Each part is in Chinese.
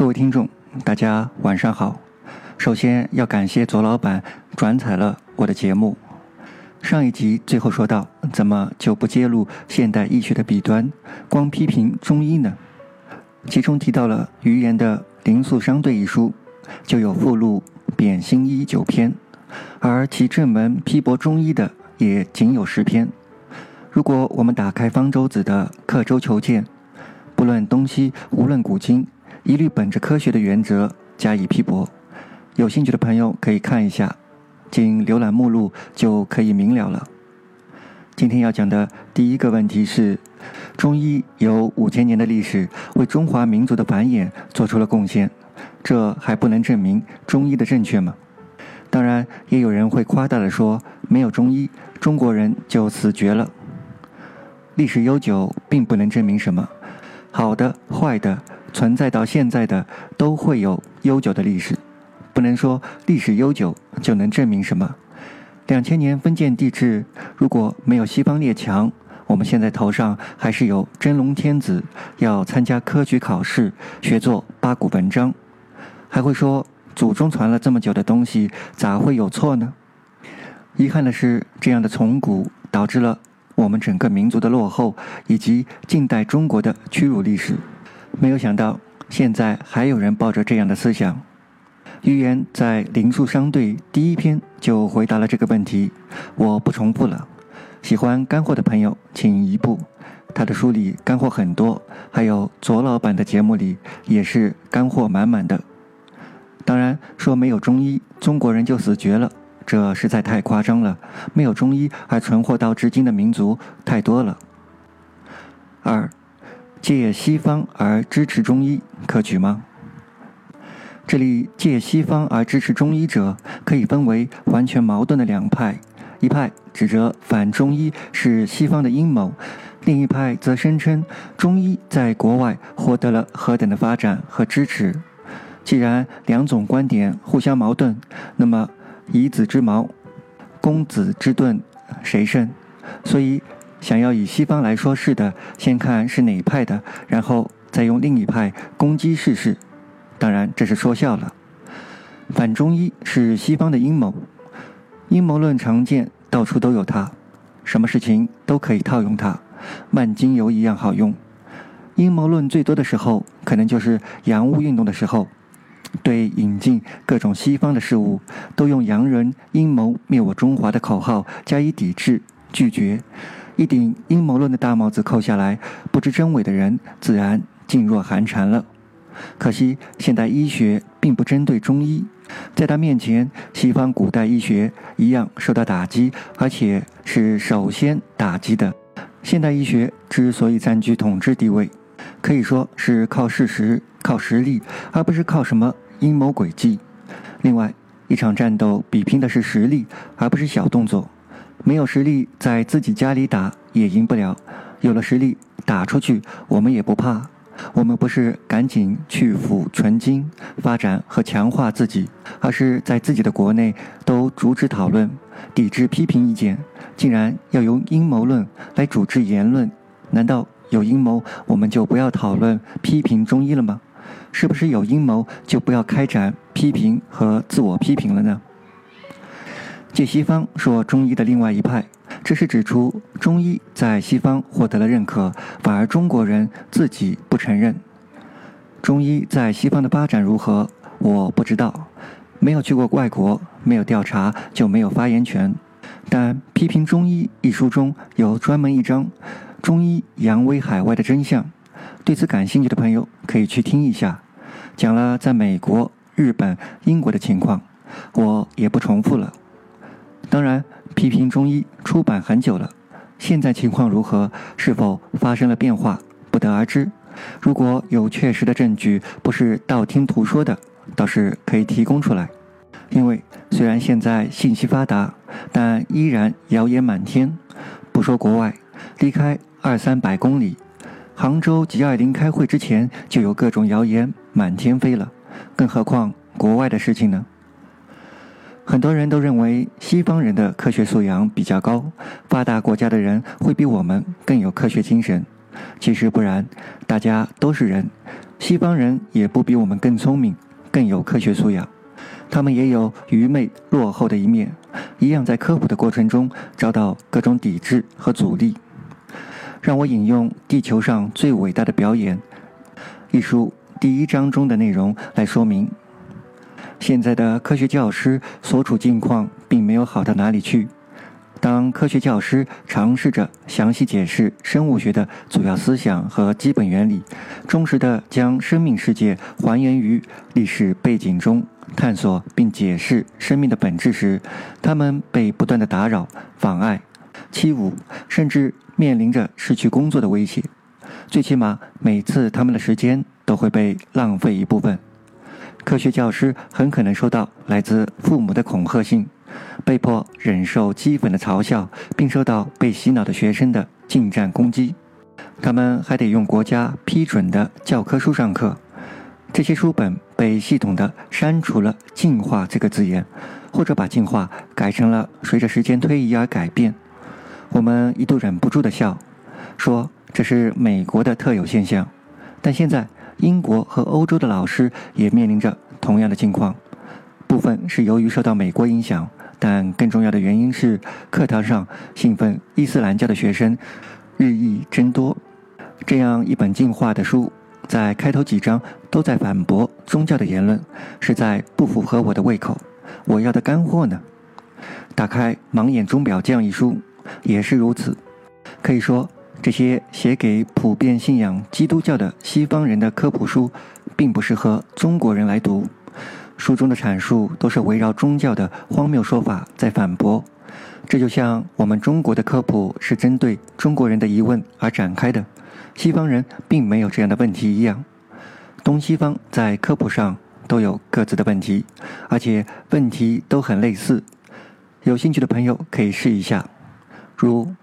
各位听众，大家晚上好。首先要感谢左老板转采了我的节目。上一集最后说到，怎么就不揭露现代医学的弊端，光批评中医呢？其中提到了余言的《灵素商队》一书，就有附录《扁心医九篇》，而其正文批驳中医的也仅有十篇。如果我们打开方舟子的《刻舟求剑》，不论东西，无论古今，一律本着科学的原则加以批驳。有兴趣的朋友可以看一下，仅浏览目录就可以明了了。今天要讲的第一个问题是。中医有五千年的历史，为中华民族的繁衍做出了贡献，这还不能证明中医的正确吗？当然，也有人会夸大的说，没有中医，中国人就死绝了。历史悠久并不能证明什么，好的、坏的，存在到现在的都会有悠久的历史，不能说历史悠久就能证明什么。两千年封建帝制，如果没有西方列强。我们现在头上还是有真龙天子，要参加科举考试，学做八股文章，还会说祖宗传了这么久的东西，咋会有错呢？遗憾的是，这样的从古导致了我们整个民族的落后，以及近代中国的屈辱历史。没有想到，现在还有人抱着这样的思想。预言在《灵数商队》第一篇就回答了这个问题，我不重复了。喜欢干货的朋友，请移步。他的书里干货很多，还有左老板的节目里也是干货满满的。当然，说没有中医，中国人就死绝了，这实在太夸张了。没有中医而存活到至今的民族太多了。二，借西方而支持中医，可取吗？这里借西方而支持中医者，可以分为完全矛盾的两派。一派指责反中医是西方的阴谋，另一派则声称中医在国外获得了何等的发展和支持。既然两种观点互相矛盾，那么以子之矛，攻子之盾，谁胜？所以，想要以西方来说事的，先看是哪一派的，然后再用另一派攻击试试。当然，这是说笑了。反中医是西方的阴谋。阴谋论常见，到处都有它，什么事情都可以套用它，万金油一样好用。阴谋论最多的时候，可能就是洋务运动的时候，对引进各种西方的事物，都用洋人阴谋灭我中华的口号加以抵制拒绝，一顶阴谋论的大帽子扣下来，不知真伪的人自然噤若寒蝉了。可惜现代医学并不针对中医。在他面前，西方古代医学一样受到打击，而且是首先打击的。现代医学之所以占据统治地位，可以说是靠事实、靠实力，而不是靠什么阴谋诡计。另外，一场战斗比拼的是实力，而不是小动作。没有实力，在自己家里打也赢不了；有了实力，打出去我们也不怕。我们不是赶紧去抚纯精、发展和强化自己，而是在自己的国内都主旨讨论、抵制、批评意见。竟然要用阴谋论来主持言论，难道有阴谋我们就不要讨论批评中医了吗？是不是有阴谋就不要开展批评和自我批评了呢？借西方说中医的另外一派。这是指出中医在西方获得了认可，反而中国人自己不承认。中医在西方的发展如何，我不知道，没有去过外国，没有调查就没有发言权。但《批评中医》一书中有专门一章《中医扬威海外的真相》，对此感兴趣的朋友可以去听一下，讲了在美国、日本、英国的情况，我也不重复了。当然。批评中医出版很久了，现在情况如何？是否发生了变化？不得而知。如果有确实的证据，不是道听途说的，倒是可以提供出来。因为虽然现在信息发达，但依然谣言满天。不说国外，离开二三百公里，杭州 G 二零开会之前就有各种谣言满天飞了，更何况国外的事情呢？很多人都认为西方人的科学素养比较高，发达国家的人会比我们更有科学精神。其实不然，大家都是人，西方人也不比我们更聪明，更有科学素养。他们也有愚昧落后的一面，一样在科普的过程中遭到各种抵制和阻力。让我引用《地球上最伟大的表演》一书第一章中的内容来说明：现在的科学教师所处境况并没有好到哪里去。当科学教师尝试着详细解释生物学的主要思想和基本原理，忠实地将生命世界还原于历史背景中，探索并解释生命的本质时，他们被不断的打扰、妨碍、欺侮，甚至面临着失去工作的威胁。最起码，每次他们的时间都会被浪费一部分。科学教师很可能收到来自父母的恐吓信。被迫忍受讥讽的嘲笑，并受到被洗脑的学生的近战攻击。他们还得用国家批准的教科书上课，这些书本被系统的删除了“进化”这个字眼，或者把“进化”改成了“随着时间推移而改变”。我们一度忍不住的笑，说这是美国的特有现象。但现在，英国和欧洲的老师也面临着同样的境况。部分是由于受到美国影响，但更重要的原因是课堂上信奉伊斯兰教的学生日益增多。这样一本进化的书，在开头几章都在反驳宗教的言论，实在不符合我的胃口。我要的干货呢？打开《盲眼钟表匠》一书，也是如此。可以说，这些写给普遍信仰基督教的西方人的科普书，并不适合中国人来读。书中的阐述都是围绕宗教的荒谬说法在反驳，这就像我们中国的科普是针对中国人的疑问而展开的，西方人并没有这样的问题一样。东西方在科普上都有各自的问题，而且问题都很类似。有兴趣的朋友可以试一下，如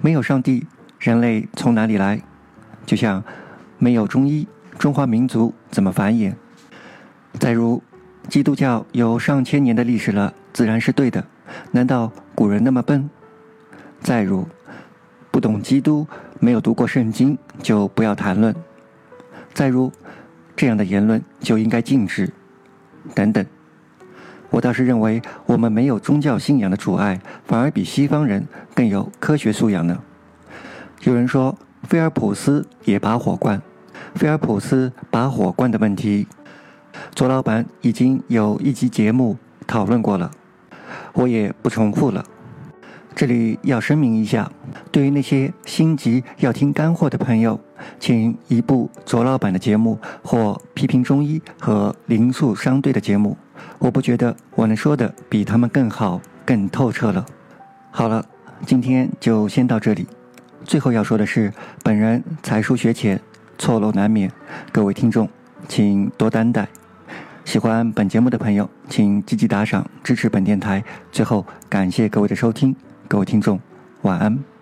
没有上帝，人类从哪里来？就像没有中医，中华民族怎么繁衍？再如。基督教有上千年的历史了，自然是对的。难道古人那么笨？再如，不懂基督、没有读过圣经，就不要谈论。再如，这样的言论就应该禁止。等等，我倒是认为，我们没有宗教信仰的阻碍，反而比西方人更有科学素养呢。有人说，菲尔普斯也拔火罐，菲尔普斯拔火罐的问题。左老板已经有一集节目讨论过了，我也不重复了。这里要声明一下，对于那些心急要听干货的朋友，请移步左老板的节目或批评中医和灵素商队的节目。我不觉得我能说的比他们更好、更透彻了。好了，今天就先到这里。最后要说的是，本人才疏学浅，错漏难免，各位听众，请多担待。喜欢本节目的朋友，请积极打赏支持本电台。最后，感谢各位的收听，各位听众，晚安。